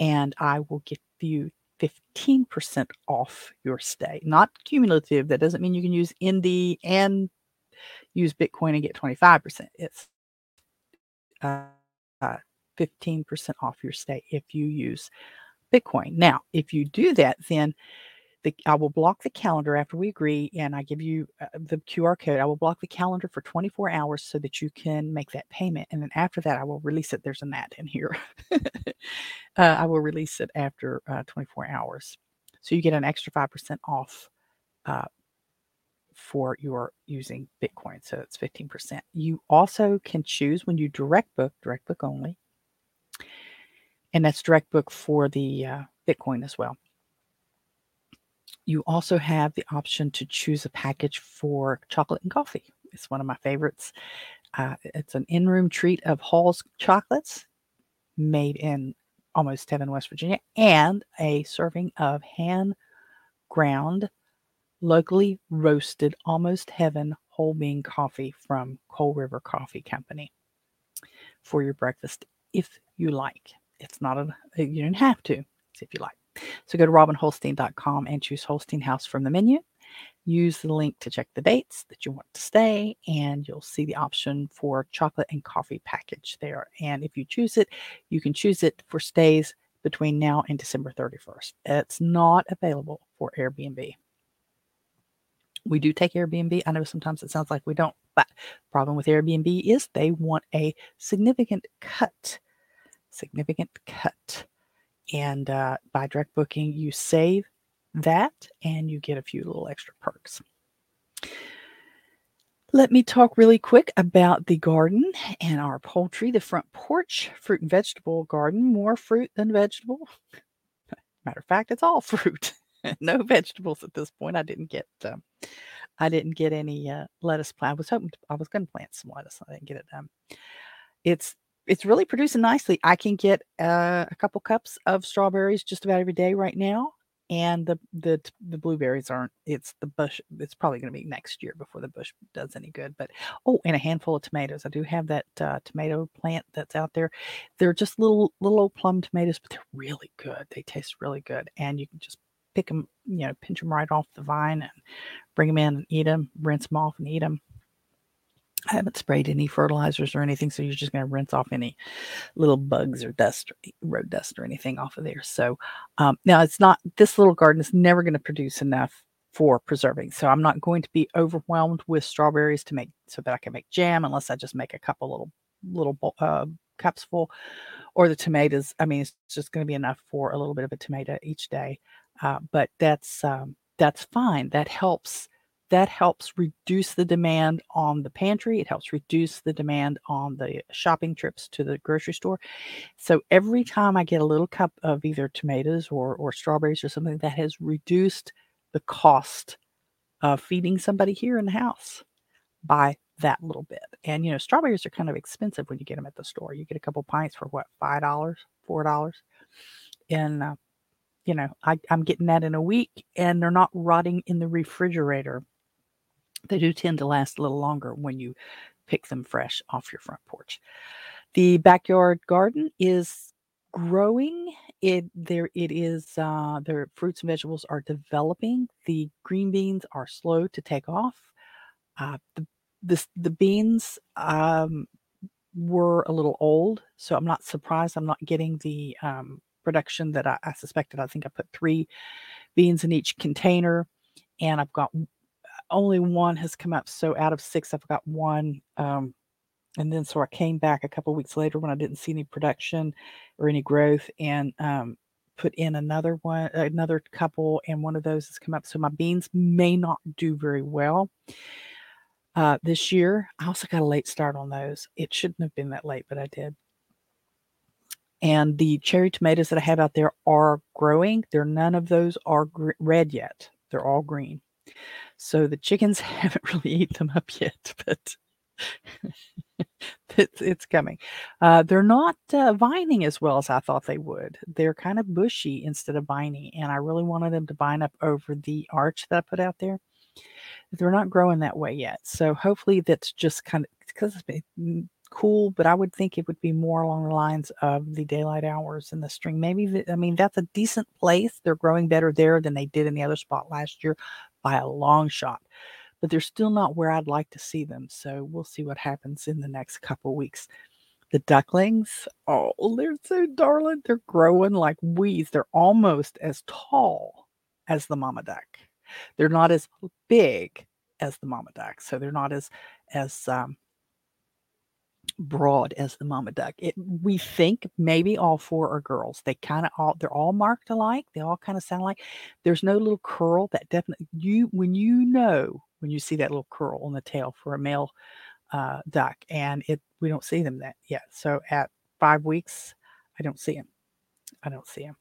And I will give you 15% off your stay. Not cumulative. That doesn't mean you can use Indy and use Bitcoin and get 25%. It's uh, uh, 15% off your stay if you use Bitcoin. Now, if you do that, then the, I will block the calendar after we agree and I give you uh, the QR code. I will block the calendar for 24 hours so that you can make that payment. And then after that, I will release it. There's a gnat in here. [laughs] uh, I will release it after uh, 24 hours. So you get an extra 5% off uh, for your using Bitcoin. So it's 15%. You also can choose when you direct book, direct book only. And that's direct book for the uh, Bitcoin as well. You also have the option to choose a package for chocolate and coffee. It's one of my favorites. Uh, it's an in room treat of Holl's chocolates made in almost heaven, West Virginia, and a serving of hand ground, locally roasted, almost heaven whole bean coffee from Coal River Coffee Company for your breakfast if you like. It's not a, you don't have to, if you like. So go to robinholstein.com and choose Holstein House from the menu. Use the link to check the dates that you want to stay, and you'll see the option for chocolate and coffee package there. And if you choose it, you can choose it for stays between now and December 31st. It's not available for Airbnb. We do take Airbnb. I know sometimes it sounds like we don't, but problem with Airbnb is they want a significant cut. Significant cut and uh, by direct booking, you save that and you get a few little extra perks. Let me talk really quick about the garden and our poultry, the front porch fruit and vegetable garden. More fruit than vegetable. [laughs] Matter of fact, it's all [laughs] fruit, [laughs] no vegetables at this point. I didn't get, um, I didn't get any uh, lettuce plant. I was hoping to, I was going to plant some lettuce. I didn't get it done. It's it's really producing nicely. I can get uh, a couple cups of strawberries just about every day right now, and the the the blueberries aren't. It's the bush. It's probably going to be next year before the bush does any good. But oh, and a handful of tomatoes. I do have that uh, tomato plant that's out there. They're just little little old plum tomatoes, but they're really good. They taste really good, and you can just pick them, you know, pinch them right off the vine and bring them in and eat them, rinse them off and eat them. I haven't sprayed any fertilizers or anything, so you're just going to rinse off any little bugs or dust, road dust, or anything off of there. So um, now it's not. This little garden is never going to produce enough for preserving. So I'm not going to be overwhelmed with strawberries to make so that I can make jam, unless I just make a couple little little uh, cups full, or the tomatoes. I mean, it's just going to be enough for a little bit of a tomato each day. Uh, but that's um, that's fine. That helps that helps reduce the demand on the pantry. It helps reduce the demand on the shopping trips to the grocery store. So every time I get a little cup of either tomatoes or, or strawberries or something that has reduced the cost of feeding somebody here in the house by that little bit. And you know, strawberries are kind of expensive when you get them at the store. You get a couple pints for what, five dollars, four dollars, and uh, you know, I, I'm getting that in a week, and they're not rotting in the refrigerator they do tend to last a little longer when you pick them fresh off your front porch. The backyard garden is growing. It there it is. Uh, their fruits and vegetables are developing. The green beans are slow to take off. Uh, the the beans um, were a little old, so I'm not surprised. I'm not getting the um, production that I, I suspected. I think I put three beans in each container, and I've got only one has come up. So out of six, I've got one. Um, and then so I came back a couple weeks later when I didn't see any production or any growth and um, put in another one, another couple, and one of those has come up. So my beans may not do very well uh, this year. I also got a late start on those. It shouldn't have been that late, but I did. And the cherry tomatoes that I have out there are growing. There, none of those are gr- red yet. They're all green. So the chickens [laughs] haven't really eaten them up yet, [laughs] but [laughs] it's, it's coming. Uh, they're not uh, vining as well as I thought they would. They're kind of bushy instead of viney, and I really wanted them to vine up over the arch that I put out there. They're not growing that way yet. So hopefully that's just kind of because it's been cool, but I would think it would be more along the lines of the daylight hours in the string. Maybe, I mean, that's a decent place. They're growing better there than they did in the other spot last year by a long shot. But they're still not where I'd like to see them. So we'll see what happens in the next couple weeks. The ducklings, oh, they're so darling. They're growing like weeds. They're almost as tall as the mama duck. They're not as big as the mama duck. So they're not as as um, broad as the mama duck. It we think maybe all four are girls. They kind of all they're all marked alike. They all kind of sound like there's no little curl that definitely you when you know when you see that little curl on the tail for a male uh, duck and it we don't see them that yet. So at five weeks, I don't see them. I don't see them.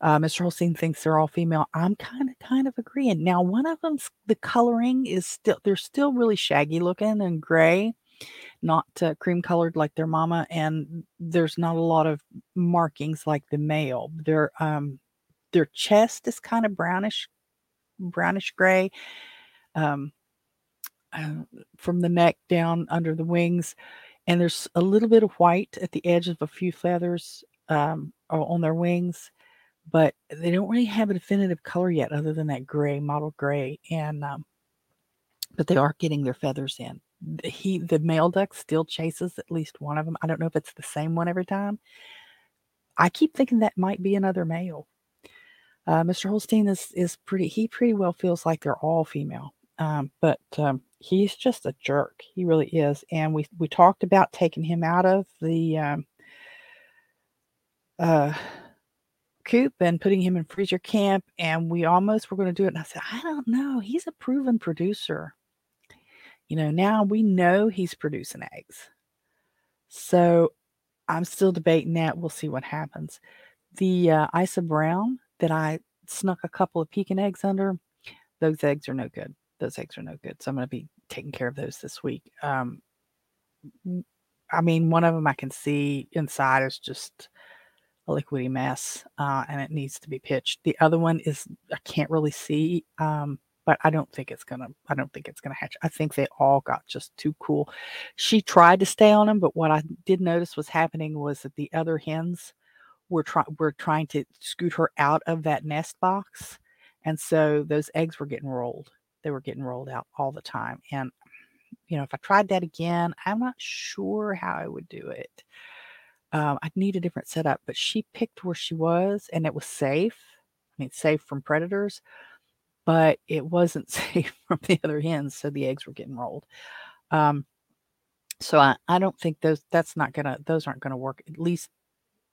Uh, Mr. Holstein thinks they're all female. I'm kind of kind of agreeing. Now, one of them's the coloring is still they're still really shaggy looking and gray, not uh, cream colored like their mama, and there's not a lot of markings like the male. Their um, their chest is kind of brownish, brownish gray, um, uh, from the neck down under the wings, and there's a little bit of white at the edge of a few feathers um, on their wings, but they don't really have a definitive color yet, other than that gray, mottled gray, and um, but they are getting their feathers in he the male duck still chases at least one of them. I don't know if it's the same one every time. I keep thinking that might be another male. Uh, Mr. Holstein is is pretty. He pretty well feels like they're all female, um, but um, he's just a jerk. He really is. And we we talked about taking him out of the um, uh, coop and putting him in freezer camp, and we almost were going to do it. And I said, I don't know. He's a proven producer. You know, now we know he's producing eggs. So I'm still debating that. We'll see what happens. The uh, Isa Brown that I snuck a couple of Pekin eggs under, those eggs are no good. Those eggs are no good. So I'm going to be taking care of those this week. Um, I mean, one of them I can see inside is just a liquidy mess uh, and it needs to be pitched. The other one is I can't really see. Um, but I don't think it's gonna. I don't think it's gonna hatch. I think they all got just too cool. She tried to stay on them, but what I did notice was happening was that the other hens were trying were trying to scoot her out of that nest box, and so those eggs were getting rolled. They were getting rolled out all the time, and you know, if I tried that again, I'm not sure how I would do it. Um, I'd need a different setup, but she picked where she was and it was safe. I mean, safe from predators, but it wasn't [laughs] safe from the other hens. So the eggs were getting rolled. Um, so I, I don't think those, that's not gonna, those aren't gonna work. At least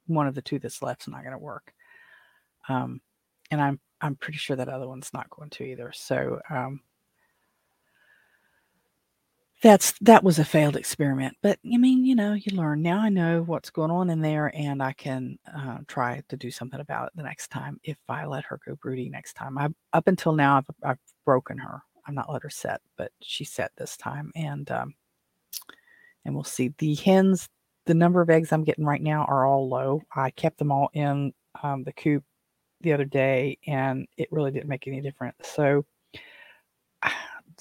one of the two that's left's not gonna work. Um, and I'm, I'm pretty sure that other one's not going to either. So, um, that's that was a failed experiment but i mean you know you learn. Now i know what's going on in there and i can uh, try to do something about it the next time if i let her go broody next time. I up until now I've, I've broken her. I've not let her set but she set this time and um, and we'll see. The hens the number of eggs i'm getting right now are all low. I kept them all in um, the coop the other day and it really didn't make any difference. So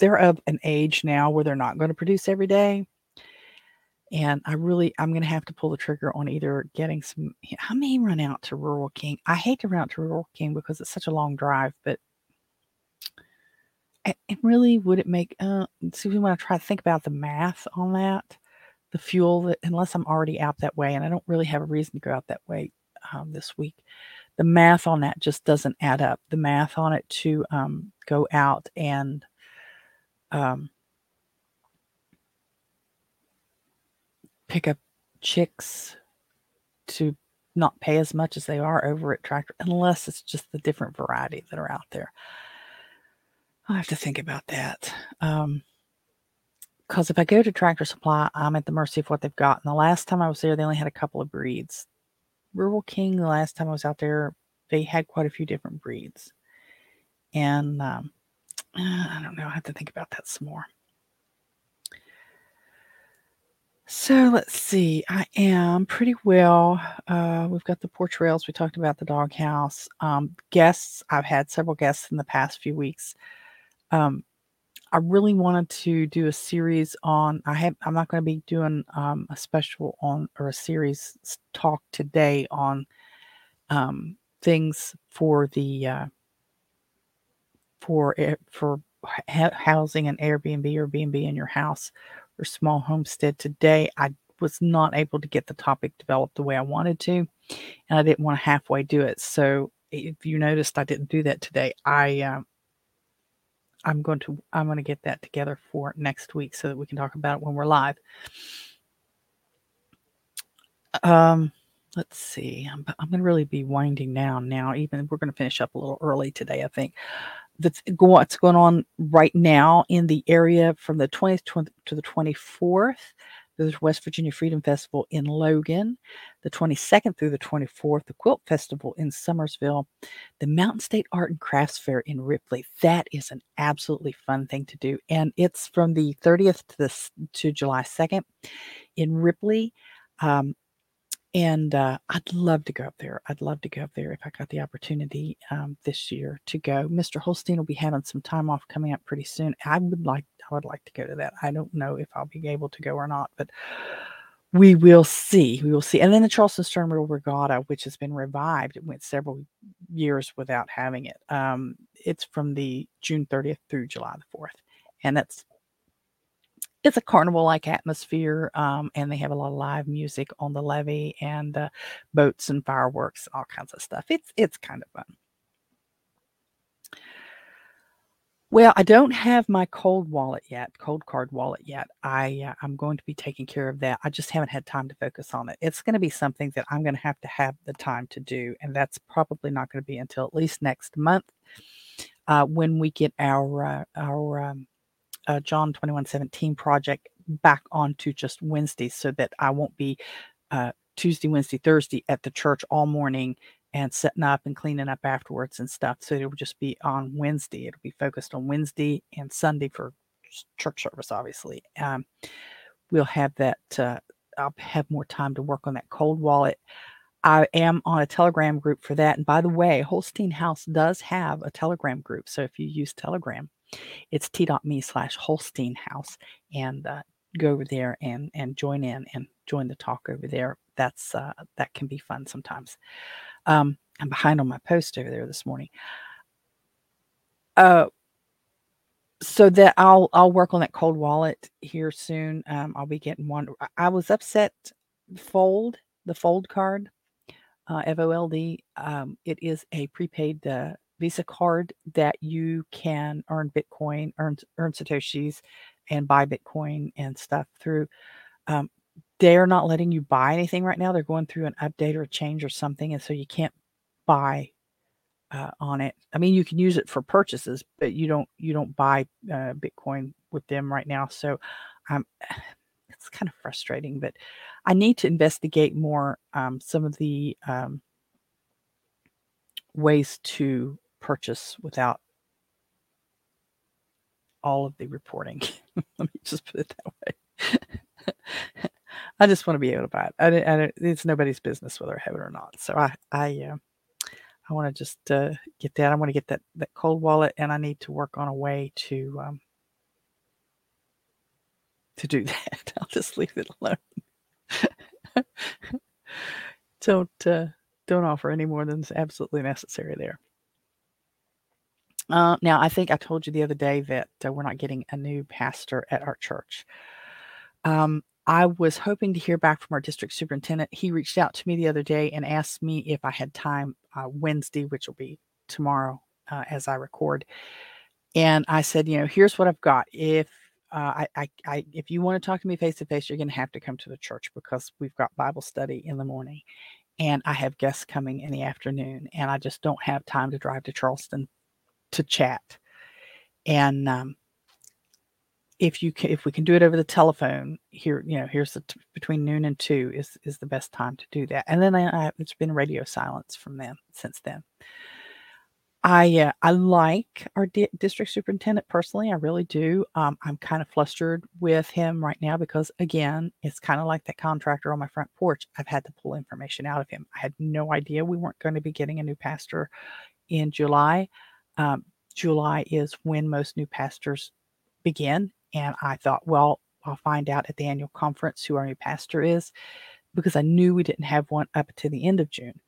they're of an age now where they're not going to produce every day. And I really, I'm going to have to pull the trigger on either getting some. I may run out to Rural King. I hate to run out to Rural King because it's such a long drive, but it really would it make. Uh, see, we want to try to think about the math on that, the fuel that, unless I'm already out that way, and I don't really have a reason to go out that way um, this week. The math on that just doesn't add up. The math on it to um, go out and um, pick up chicks to not pay as much as they are over at Tractor, unless it's just the different variety that are out there. I have to think about that. Um, because if I go to Tractor Supply, I'm at the mercy of what they've got. And the last time I was there, they only had a couple of breeds. Rural King, the last time I was out there, they had quite a few different breeds. And um, I don't know. I have to think about that some more. So let's see. I am pretty well. Uh, we've got the porch rails. We talked about the doghouse. Um, guests. I've had several guests in the past few weeks. Um, I really wanted to do a series on. I have. I'm not going to be doing um, a special on or a series talk today on um, things for the uh, for for housing an Airbnb or B&B in your house or small homestead today. I was not able to get the topic developed the way I wanted to, and I didn't want to halfway do it. So if you noticed, I didn't do that today. I um, I'm going to I'm going to get that together for next week so that we can talk about it when we're live. Um, let's see. I'm, I'm going to really be winding down now. Even we're going to finish up a little early today, I think that's what's going on right now in the area from the 20th to the 24th. There's West Virginia Freedom Festival in Logan, the 22nd through the 24th, the Quilt Festival in Summersville, the Mountain State Art and Crafts Fair in Ripley. That is an absolutely fun thing to do, and it's from the 30th to the to July 2nd in Ripley. Um, and uh, I'd love to go up there. I'd love to go up there if I got the opportunity um, this year to go. Mr. Holstein will be having some time off coming up pretty soon. I would like, I would like to go to that. I don't know if I'll be able to go or not, but we will see. We will see. And then the Charleston Stern Regatta, which has been revived. It went several years without having it. Um, it's from the June 30th through July the 4th, and that's it's a carnival like atmosphere um, and they have a lot of live music on the levee and uh, boats and fireworks all kinds of stuff. It's it's kind of fun. Well i don't have my cold wallet yet Coldcard wallet yet. I uh, i'm going to be taking care of that. I just haven't had time to focus on it. It's going to be something that i'm going to have to have the time to do and that's probably not going to be until at least next month uh, when we get our uh, our um, uh, John 2117 project back onto just Wednesdays so that I won't be uh, Tuesday, Wednesday, Thursday at the church all morning and setting up and cleaning up afterwards and stuff. So it'll just be on Wednesday. It'll be focused on Wednesday and Sunday for church service, obviously. Um, we'll have that. Uh, I'll have more time to work on that cold wallet. I am on a Telegram group for that. And by the way, Holstein House does have a Telegram group. So if you use Telegram, it's t.me slash Holstein House and uh, go over there and and join in and join the talk over there. That's uh, that can be fun sometimes. Um, I'm behind on my post over there this morning. Uh, so that I'll I'll work on that cold wallet here soon. Um, I'll be getting one. I, was upset. Fold the Fold card, uh, F O L D. Um, it is a prepaid uh, Visa card that you can earn Bitcoin, earn earn satoshis, and buy Bitcoin and stuff through. Um, they're not letting you buy anything right now. They're going through an update or a change or something, and so you can't buy uh, on it. I mean, you can use it for purchases, but you don't you don't buy uh, Bitcoin with them right now. So, um, [sighs] it's kind of frustrating. But I need to investigate more um, some of the um, ways to purchase without all of the reporting. [laughs] Let me just put it that way. [laughs] I just want to be able to buy it. I, I, it's nobody's business whether I have it or not. So I, I, uh, I want to just uh, get that. I want to get that that cold wallet, and I need to work on a way to um, to do [laughs] that. I'll just leave it alone. don't uh, don't offer any more than is absolutely necessary there. Uh, now, I think I told you the other day that uh, we're not getting a new pastor at our church. Um, I was hoping to hear back from our district superintendent. He reached out to me the other day and asked me if I had time uh, Wednesday, which will be tomorrow uh, as I record. And I said, you know, here's what I've got. If uh, I, I, I, if you want to talk to me face to face, you're going to have to come to the church because we've got Bible study in the morning, and I have guests coming in the afternoon, and I just don't have time to drive to Charleston to chat. And um, if you can, if we can do it over the telephone here, you know, here's the t- between noon and two is is the best time to do that. And then I, I, it's been radio silence from them since then. I uh, I like our di- district superintendent personally. I really do. Um, I'm kind of flustered with him right now because again, it's kind of like that contractor on my front porch. I've had to pull information out of him. I had no idea we weren't going to be getting a new pastor in July. Um, July is when most new pastors begin and I thought, well, I'll find out at the annual conference who our new pastor is because I knew we didn't have one up to the end of June.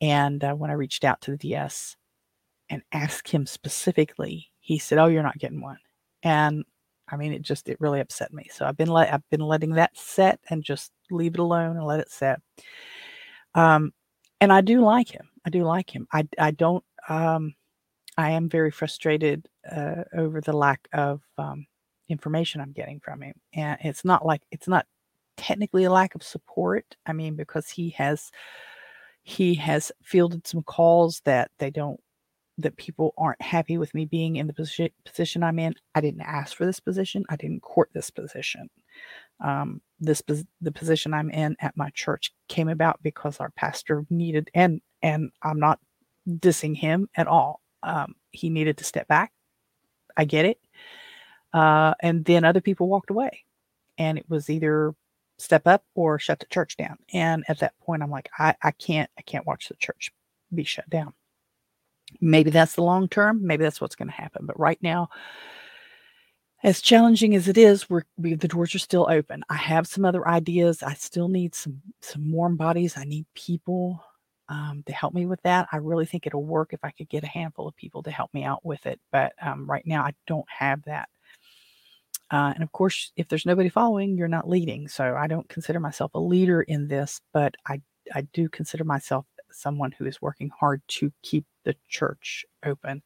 And uh, when I reached out to the DS and asked him specifically, he said, "Oh, you're not getting one." And I mean, it just it really upset me. So I've been let I've been letting that set and just leave it alone and let it set. Um, and I do like him. I do like him. I I don't. Um, I am very frustrated uh, over the lack of um, information I'm getting from him. And it's not like it's not technically a lack of support. I mean, because he has he has fielded some calls that they don't that people aren't happy with me being in the position position I'm in. I didn't ask for this position. I didn't court this position. Um, this the position I'm in at my church came about because our pastor needed and and I'm not dissing him at all. Um, he needed to step back. I get it. Uh, and then other people walked away. And it was either step up or shut the church down. And at that point, I'm like, I, I can't, I can't watch the church be shut down. Maybe that's the long term. Maybe that's what's going to happen. But right now, as challenging as it is, we're, we, the doors are still open. I have some other ideas. I still need some some warm bodies. I need people um, to help me with that. I really think it'll work if I could get a handful of people to help me out with it. But um, right now, I don't have that. Uh, and of course, if there's nobody following, you're not leading. So I don't consider myself a leader in this, but I, I do consider myself someone who is working hard to keep the church open.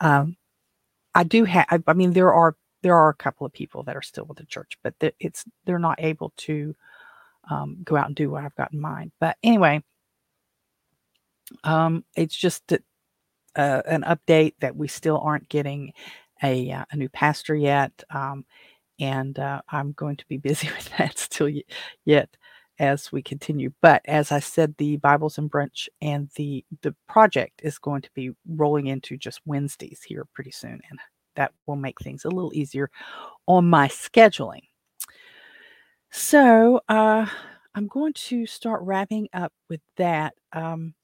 Um, I do have, I mean, there are there are a couple of people that are still with the church, but it's they're not able to um, go out and do what I've got in mind. But anyway, um, it's just uh, an update that we still aren't getting a, uh, a new pastor yet. Um, and uh, I'm going to be [laughs] busy with that still y- yet as we continue. But as I said, the Bibles and Brunch and the the project is going to be rolling into just Wednesdays here pretty soon, and that will make things a little easier on my scheduling. So uh, I'm going to start wrapping up with that. Um,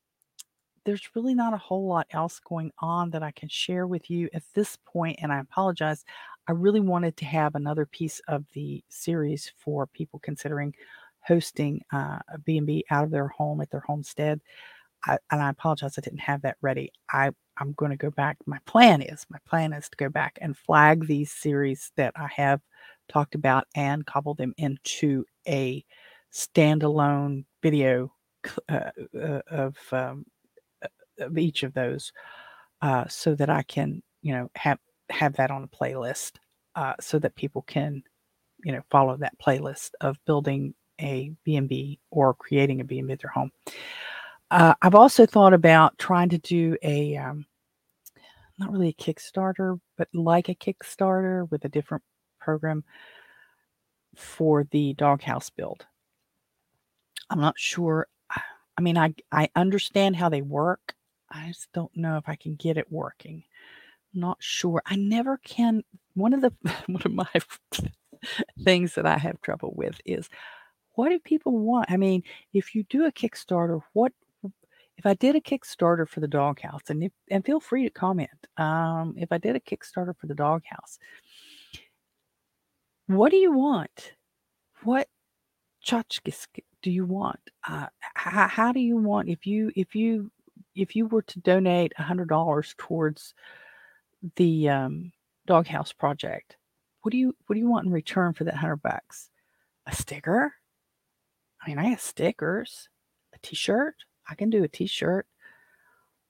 there's really not a whole lot else going on that I can share with you at this point, and I apologize. I really wanted to have another piece of the series for people considering hosting uh, a B&B out of their home at their homestead. I, and I apologize, I didn't have that ready. I I'm going to go back. My plan is my plan is to go back and flag these series that I have talked about and cobble them into a standalone video uh, uh, of um, of each of those, uh, so that I can you know have have that on a playlist, uh, so that people can you know follow that playlist of building a B&B or creating a B&B at their home. Uh, I've also thought about trying to do a, um, not really a Kickstarter, but like a Kickstarter with a different program for the doghouse build. I'm not sure. I mean, I I understand how they work. I just don't know if I can get it working. not sure. I never can. One of the [laughs] one of my things that I have trouble with is what do people want? I mean, if you do a Kickstarter, what if I did a Kickstarter for the doghouse, and if, and feel free to comment. Um, if I did a Kickstarter for the doghouse, what do you want? What tchotchkes do you want? Uh, how, how do you want if you if you if you were to donate a hundred dollars towards the um, doghouse project? What do you what do you want in return for that hundred bucks? A sticker? I mean, I have stickers, a t-shirt. I can do a t-shirt.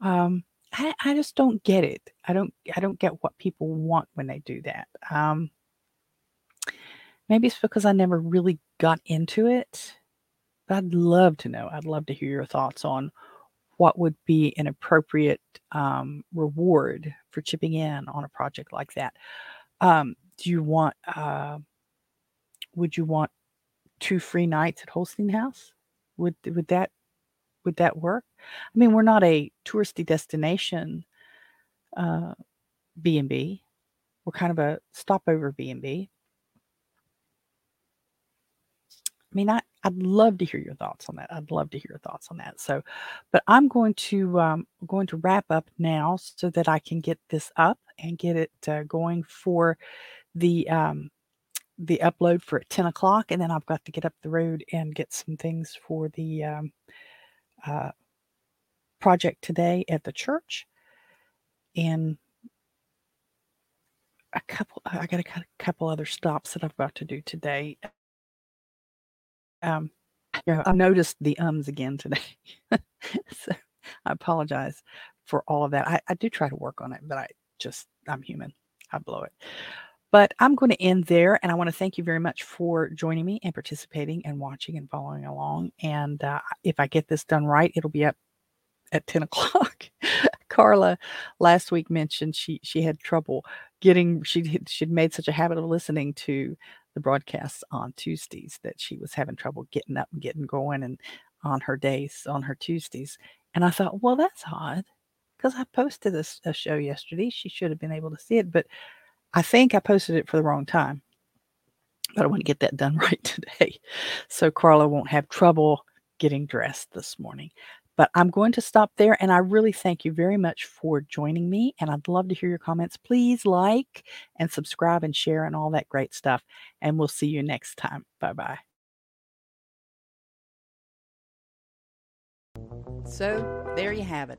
Um, I, I just don't get it. I don't I don't get what people want when they do that. Um, maybe it's because I never really got into it. But I'd love to know. I'd love to hear your thoughts on what would be an appropriate um, reward for chipping in on a project like that. Um, do you want? Uh, would you want two free nights at Holstein House? Would would that would that work? I mean, we're not a touristy destination uh, B and B. We're kind of a stopover B and B. I mean, I, I'd love to hear your thoughts on that. I'd love to hear your thoughts on that. So, but I'm going to um, going to wrap up now so that I can get this up and get it uh, going for the um, the upload for at 10 o'clock, and then I've got to get up the road and get some things for the um, uh, project today at the church. And a couple, I got a couple other stops that I've got to do today. Um, yeah, I noticed the ums again today. [laughs] so I apologize for all of that. I, I do try to work on it, but I just, I'm human. I blow it. But I'm going to end there, and I want to thank you very much for joining me and participating and watching and following along. And uh, if I get this done right, it'll be up at 10 [laughs] o'clock. Carla last week mentioned she she had trouble getting she she'd made such a habit of listening to the broadcasts on Tuesdays that she was having trouble getting up and getting going and on her days on her Tuesdays. And I thought, well, that's odd because I posted a, a show yesterday. She should have been able to see it, but I think I posted it for the wrong time, but I want to get that done [laughs] right today. So Carla won't have trouble getting dressed this morning. But I'm going to stop there and I really thank you very much for joining me. And I'd love to hear your comments. Please like and subscribe and share and all that great stuff. And we'll see you next time. Bye bye. So there you have it.